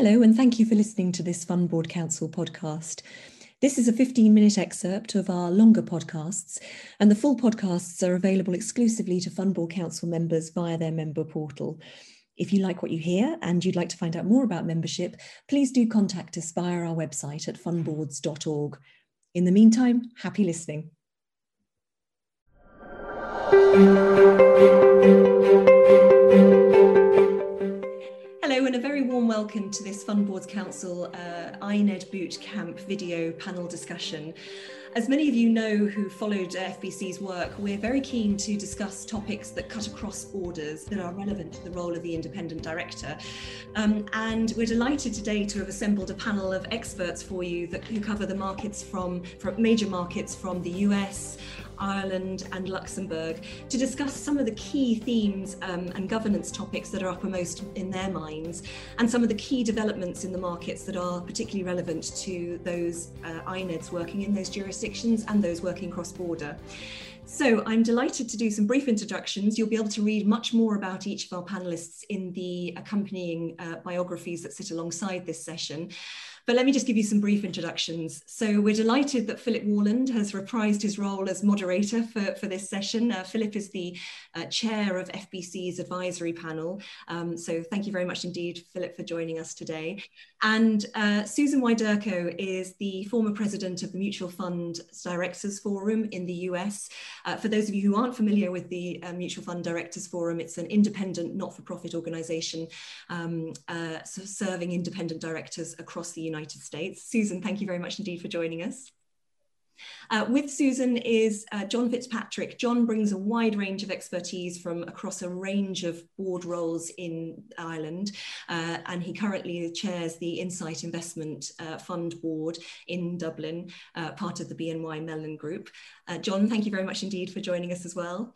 Hello, and thank you for listening to this Fund Board Council podcast. This is a 15 minute excerpt of our longer podcasts, and the full podcasts are available exclusively to Fund Board Council members via their member portal. If you like what you hear and you'd like to find out more about membership, please do contact us via our website at fundboards.org. In the meantime, happy listening. Welcome to this Fund Boards Council uh, INED Boot Camp video panel discussion. As many of you know who followed FBC's work, we're very keen to discuss topics that cut across borders that are relevant to the role of the independent director. Um, and we're delighted today to have assembled a panel of experts for you that who cover the markets from, from major markets from the US, Ireland, and Luxembourg to discuss some of the key themes um, and governance topics that are uppermost in their minds and some of the key developments in the markets that are particularly relevant to those uh, INEDs working in those jurisdictions and those working cross border. So I'm delighted to do some brief introductions. You'll be able to read much more about each of our panelists in the accompanying uh, biographies that sit alongside this session. But let me just give you some brief introductions. So we're delighted that Philip Warland has reprised his role as moderator for, for this session. Uh, Philip is the uh, chair of FBC's advisory panel. Um, so thank you very much indeed, Philip, for joining us today. And uh, Susan Wyderko is the former president of the Mutual Fund Directors Forum in the US. Uh, for those of you who aren't familiar with the uh, Mutual Fund Directors Forum, it's an independent, not-for-profit organization um, uh, serving independent directors across the United United States. Susan, thank you very much indeed for joining us. Uh, with Susan is uh, John Fitzpatrick. John brings a wide range of expertise from across a range of board roles in Ireland, uh, and he currently chairs the Insight Investment uh, Fund Board in Dublin, uh, part of the BNY Mellon Group. Uh, John, thank you very much indeed for joining us as well.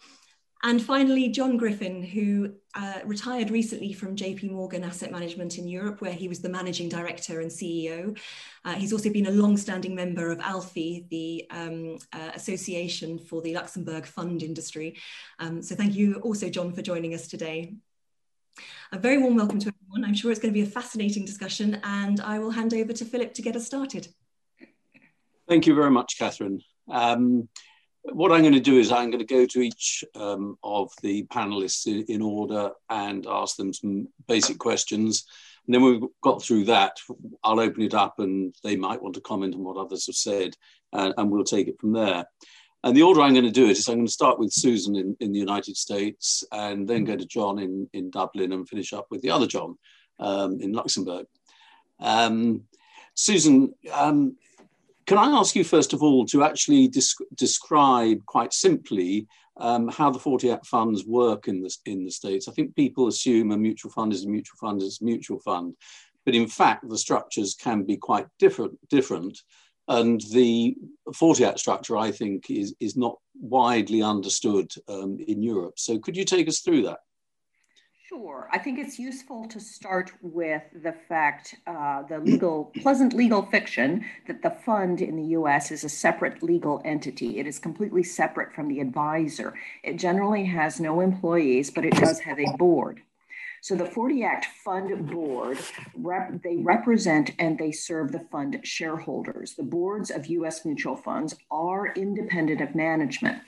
And finally, John Griffin, who uh, retired recently from JP Morgan Asset Management in Europe, where he was the managing director and CEO. Uh, he's also been a long-standing member of ALFI, the um, uh, Association for the Luxembourg Fund Industry. Um, so thank you also, John, for joining us today. A very warm welcome to everyone. I'm sure it's going to be a fascinating discussion, and I will hand over to Philip to get us started. Thank you very much, Catherine. Um, what I'm going to do is I'm going to go to each um, of the panelists in, in, order and ask them some basic questions. And then we've got through that, I'll open it up and they might want to comment on what others have said and, and we'll take it from there. And the order I'm going to do it is I'm going to start with Susan in, in the United States and then go to John in, in Dublin and finish up with the other John um, in Luxembourg. Um, Susan, um, can I ask you, first of all, to actually describe quite simply um, how the 40 Act funds work in the, in the States? I think people assume a mutual fund is a mutual fund is a mutual fund, but in fact, the structures can be quite different. different and the 40 Act structure, I think, is, is not widely understood um, in Europe. So could you take us through that? Sure. I think it's useful to start with the fact, uh, the legal, pleasant legal fiction that the fund in the US is a separate legal entity. It is completely separate from the advisor. It generally has no employees, but it does have a board. So the 40 Act Fund Board, rep, they represent and they serve the fund shareholders. The boards of US mutual funds are independent of management.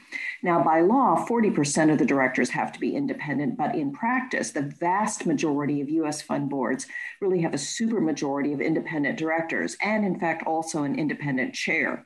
Now, by law, 40% of the directors have to be independent, but in practice, the vast majority of US fund boards really have a supermajority of independent directors and, in fact, also an independent chair.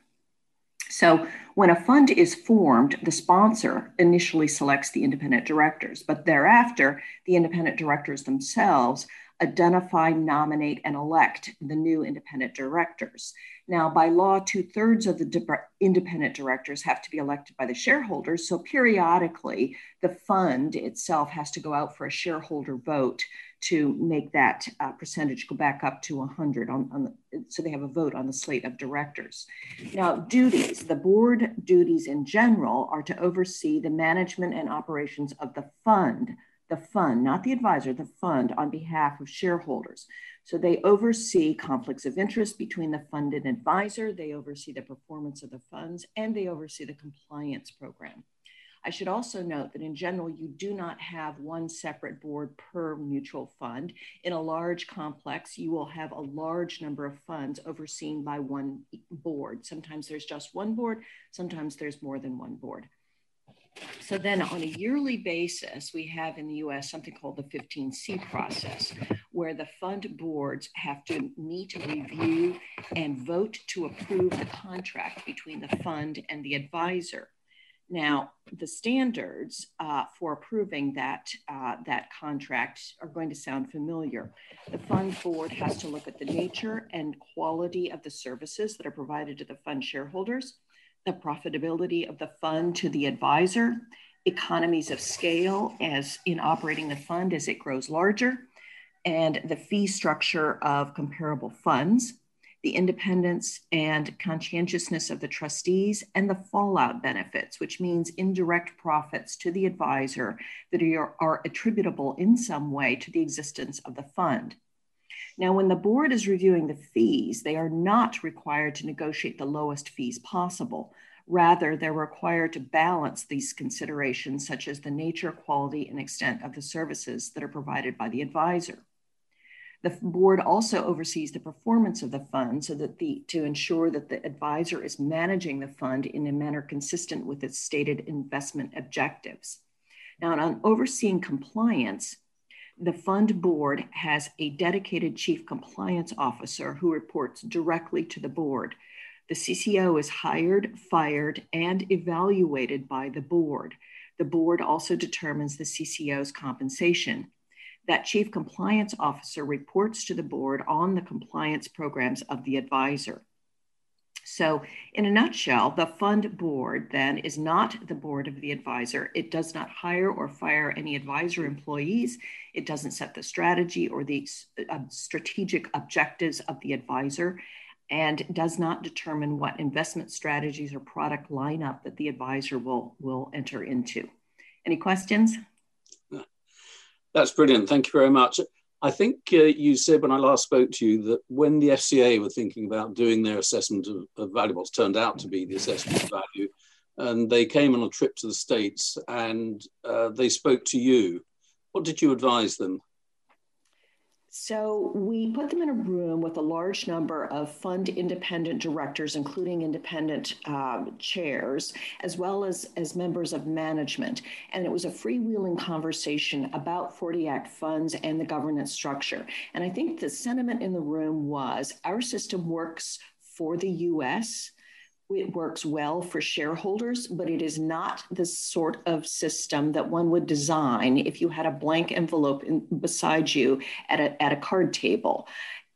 So, when a fund is formed, the sponsor initially selects the independent directors, but thereafter, the independent directors themselves identify, nominate, and elect the new independent directors. Now, by law, two thirds of the independent directors have to be elected by the shareholders. So, periodically, the fund itself has to go out for a shareholder vote to make that uh, percentage go back up to 100 on, on the, so they have a vote on the slate of directors. Now, duties, the board duties in general are to oversee the management and operations of the fund, the fund, not the advisor, the fund on behalf of shareholders. So they oversee conflicts of interest between the fund and advisor, they oversee the performance of the funds, and they oversee the compliance program. I should also note that in general, you do not have one separate board per mutual fund. In a large complex, you will have a large number of funds overseen by one board. Sometimes there's just one board, sometimes there's more than one board. So then on a yearly basis, we have in the US something called the 15C process, where the fund boards have to meet, review, and vote to approve the contract between the fund and the advisor. Now, the standards uh, for approving that, uh, that contract are going to sound familiar. The fund board has to look at the nature and quality of the services that are provided to the fund shareholders, the profitability of the fund to the advisor, economies of scale as in operating the fund as it grows larger, and the fee structure of comparable funds the independence and conscientiousness of the trustees, and the fallout benefits, which means indirect profits to the advisor that are, are attributable in some way to the existence of the fund. Now, when the board is reviewing the fees, they are not required to negotiate the lowest fees possible. Rather, they're required to balance these considerations, such as the nature, quality, and extent of the services that are provided by the advisor. The board also oversees the performance of the fund so that the to ensure that the advisor is managing the fund in a manner consistent with its stated investment objectives. Now, on overseeing compliance, the fund board has a dedicated chief compliance officer who reports directly to the board. The CCO is hired, fired, and evaluated by the board. The board also determines the CCO's compensation that chief compliance officer reports to the board on the compliance programs of the advisor. So, in a nutshell, the fund board then is not the board of the advisor. It does not hire or fire any advisor employees. It doesn't set the strategy or the uh, strategic objectives of the advisor and does not determine what investment strategies or product lineup that the advisor will, will enter into. Any questions? That's brilliant. Thank you very much. I think uh, you said when I last spoke to you that when the FCA were thinking about doing their assessment of, of value, what's turned out to be the assessment of value, and they came on a trip to the States and uh, they spoke to you. What did you advise them? So we put them in a room with a large number of fund independent directors, including independent um, chairs, as well as, as members of management. And it was a freewheeling conversation about 40 Act funds and the governance structure. And I think the sentiment in the room was our system works for the US it works well for shareholders, but it is not the sort of system that one would design if you had a blank envelope in, beside you at a, at a card table.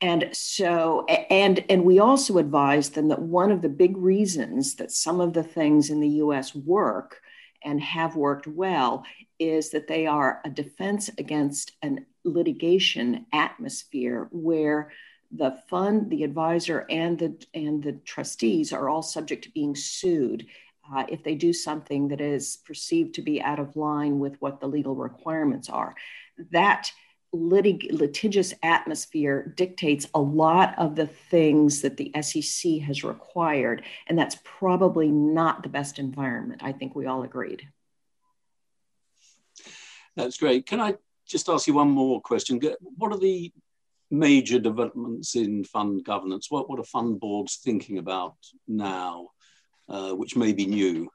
And so, and and we also advised them that one of the big reasons that some of the things in the U.S. work and have worked well is that they are a defense against an litigation atmosphere where the fund, the advisor, and the and the trustees are all subject to being sued uh, if they do something that is perceived to be out of line with what the legal requirements are. That litig- litigious atmosphere dictates a lot of the things that the SEC has required, and that's probably not the best environment. I think we all agreed. That's great. Can I just ask you one more question? What are the major developments in fund governance? What, what are fund boards thinking about now, uh, which may be new?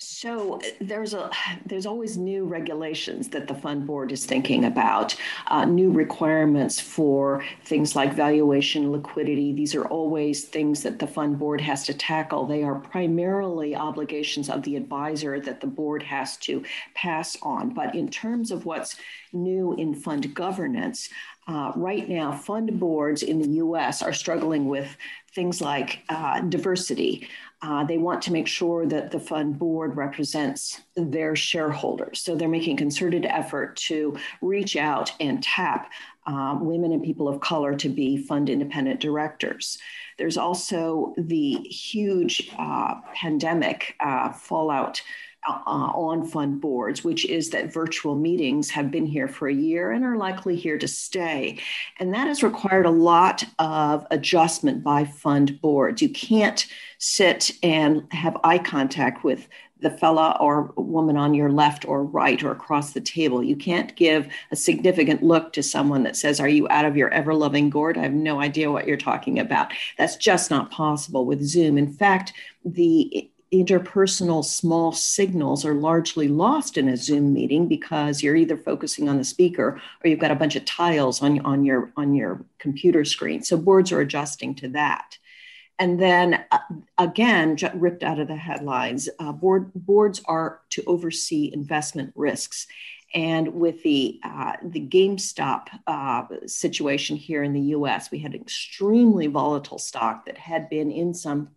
So there's a there's always new regulations that the fund board is thinking about, uh, new requirements for things like valuation, liquidity. These are always things that the fund board has to tackle. They are primarily obligations of the advisor that the board has to pass on. But in terms of what's new in fund governance, uh, right now, fund boards in the US are struggling with things like uh, diversity. Uh, they want to make sure that the fund board represents their shareholders. So they're making concerted effort to reach out and tap um, women and people of color to be fund independent directors. There's also the huge uh, pandemic uh, fallout uh, on fund boards, which is that virtual meetings have been here for a year and are likely here to stay. And that has required a lot of adjustment by fund boards. You can't sit and have eye contact with the fella or woman on your left or right or across the table. You can't give a significant look to someone that says, Are you out of your ever loving gourd? I have no idea what you're talking about. That's just not possible with Zoom. In fact, the interpersonal small signals are largely lost in a Zoom meeting because you're either focusing on the speaker or you've got a bunch of tiles on, on, your, on your computer screen. So boards are adjusting to that. And then uh, again, ripped out of the headlines, uh, board, boards are to oversee investment risks. And with the uh, the GameStop uh, situation here in the U.S., we had extremely volatile stock that had been in some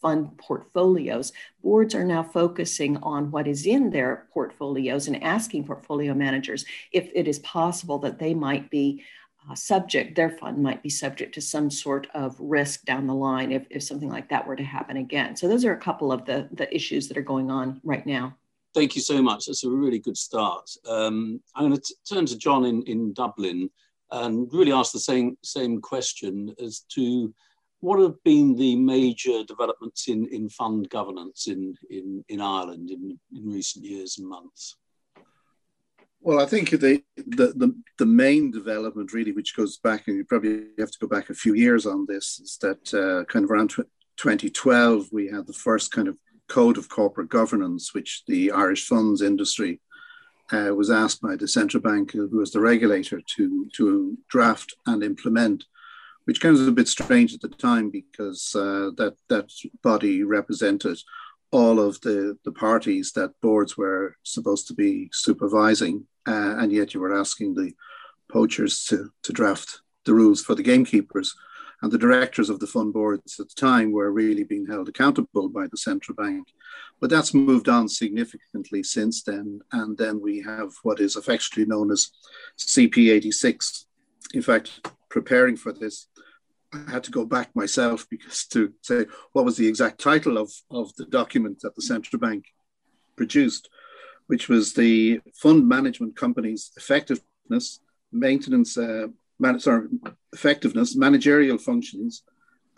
fund portfolios. Boards are now focusing on what is in their portfolios and asking portfolio managers if it is possible that they might be uh, subject, their fund might be subject to some sort of risk down the line if, if something like that were to happen again. So those are a couple of the, the issues that are going on right now. Thank you so much. That's a really good start. Um, I'm going to turn to John in, in Dublin and really ask the same, same question as to what have been the major developments in, in fund governance in, in, in Ireland in, in recent years and months? Well, I think the, the, the, the, main development, really, which goes back, and you probably have to go back a few years on this, is that uh, kind of around 2012, we had the first kind of code of corporate governance, which the Irish funds industry uh, was asked by the central bank, who was the regulator, to, to draft and implement which kind was a bit strange at the time because uh, that that body represented all of the, the parties that boards were supposed to be supervising, uh, and yet you were asking the poachers to, to draft the rules for the gamekeepers. And the directors of the fund boards at the time were really being held accountable by the central bank. But that's moved on significantly since then. And then we have what is affectionately known as CP86. In fact, preparing for this, I had to go back myself because to say what was the exact title of, of the document that the central bank produced, which was the fund management company's effectiveness, maintenance, uh, man, sorry, effectiveness, managerial functions,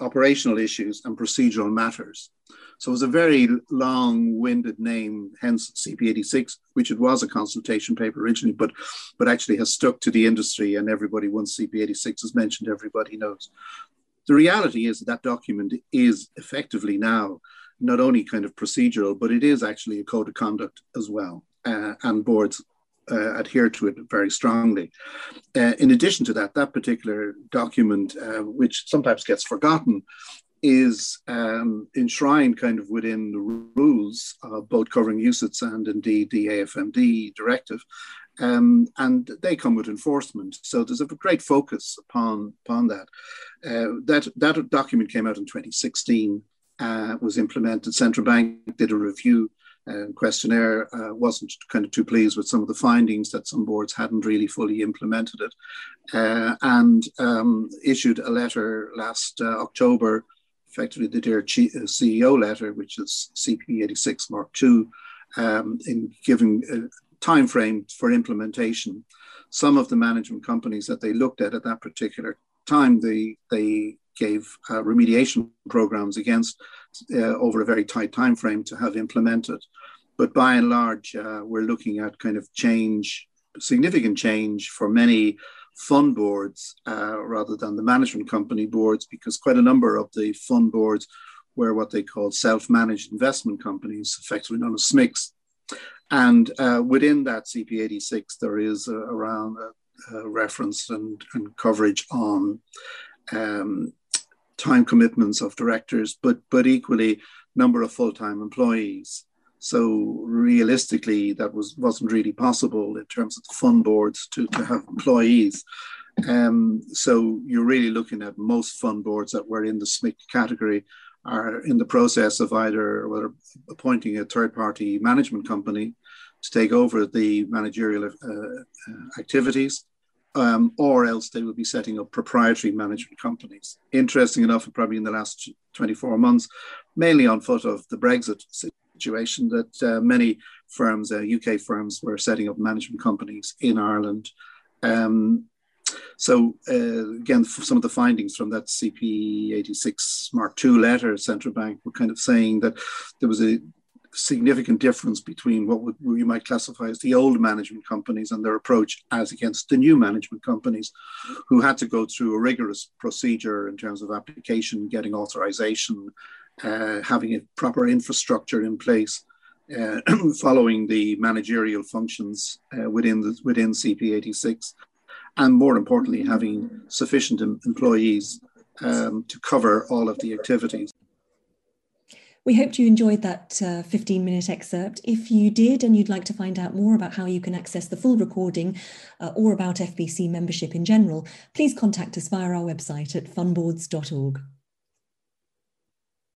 operational issues, and procedural matters. So it was a very long-winded name, hence CP86, which it was a consultation paper originally, but but actually has stuck to the industry, and everybody once CP86 is mentioned, everybody knows. The reality is that, that document is effectively now not only kind of procedural, but it is actually a code of conduct as well, uh, and boards uh, adhere to it very strongly. Uh, in addition to that, that particular document, uh, which sometimes gets forgotten, is um, enshrined kind of within the rules of both covering UCITS and indeed the AFMD directive. Um, and they come with enforcement. So there's a great focus upon, upon that. Uh, that. That document came out in 2016, uh, was implemented. Central Bank did a review uh, questionnaire, uh, wasn't kind of too pleased with some of the findings that some boards hadn't really fully implemented it, uh, and um, issued a letter last uh, October effectively the Dear CEO letter, which is CP86 Mark II, um, in giving a time frame for implementation. Some of the management companies that they looked at at that particular time, they they gave uh, remediation programs against uh, over a very tight time frame to have implemented. But by and large, uh, we're looking at kind of change, significant change for many fund boards uh, rather than the management company boards because quite a number of the fund boards were what they called self-managed investment companies, effectively known as SMICs. And uh, within that CP86, there is uh, around reference and, and, coverage on um, time commitments of directors, but but equally number of full-time employees. So realistically, that was wasn't really possible in terms of the fund boards to, to have employees. Um, so you're really looking at most fund boards that were in the SMIC category are in the process of either whether appointing a third party management company to take over the managerial uh, uh, activities, um, or else they will be setting up proprietary management companies. Interesting enough, probably in the last 24 months, mainly on foot of the Brexit situation that uh, many firms, uh, UK firms, were setting up management companies in Ireland. Um, so uh, again, some of the findings from that CP86 Mark II letter, Central Bank were kind of saying that there was a significant difference between what would, you might classify as the old management companies and their approach as against the new management companies who had to go through a rigorous procedure in terms of application, getting authorization, uh, having a proper infrastructure in place, uh, following the managerial functions uh, within the, within CP86, and more importantly, having sufficient em- employees um, to cover all of the activities. We hoped you enjoyed that uh, 15 minute excerpt. If you did and you'd like to find out more about how you can access the full recording uh, or about FBC membership in general, please contact us via our website at fundboards.org.